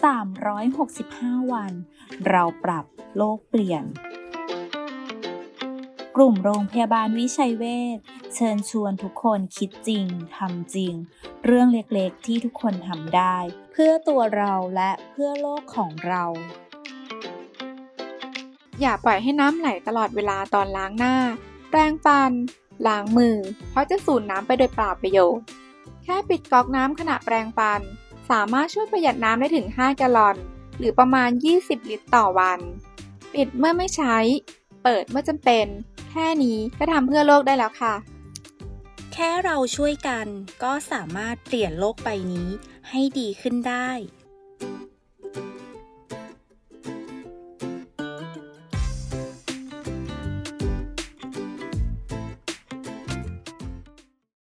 365 วัน เราปรับโลกเปลี่ยน กลุ่มโรงพยาบาลวิชัยเวชเชิญชวนทุกคนคิดจริงทำจริง เรื่องเล็กๆที่ทุกคนทำได้ เพื่อตัวเราและเพื่อโลกของเรา อย่าปล่อยให้น้ำไหลตลอดเวลาตอนล้างหน้า แปรงฟัน ล้างมือ เพราะจะสูญน้ำไปโดยเปล่าประโยชน์ แค่ปิดก๊อกน้ำขณะแปรงฟัน สามารถช่วยประหยัดน้ำได้ถึง 5 แกลลอน หรือประมาณ 20 ลิตรต่อวัน ปิดเมื่อไม่ใช้ เปิดเมื่อจำเป็น แค่นี้ก็ทำเพื่อโลกได้แล้วค่ะ แค่เราช่วยกันก็สามารถเปลี่ยนโลกใบนี้ให้ดีขึ้นได้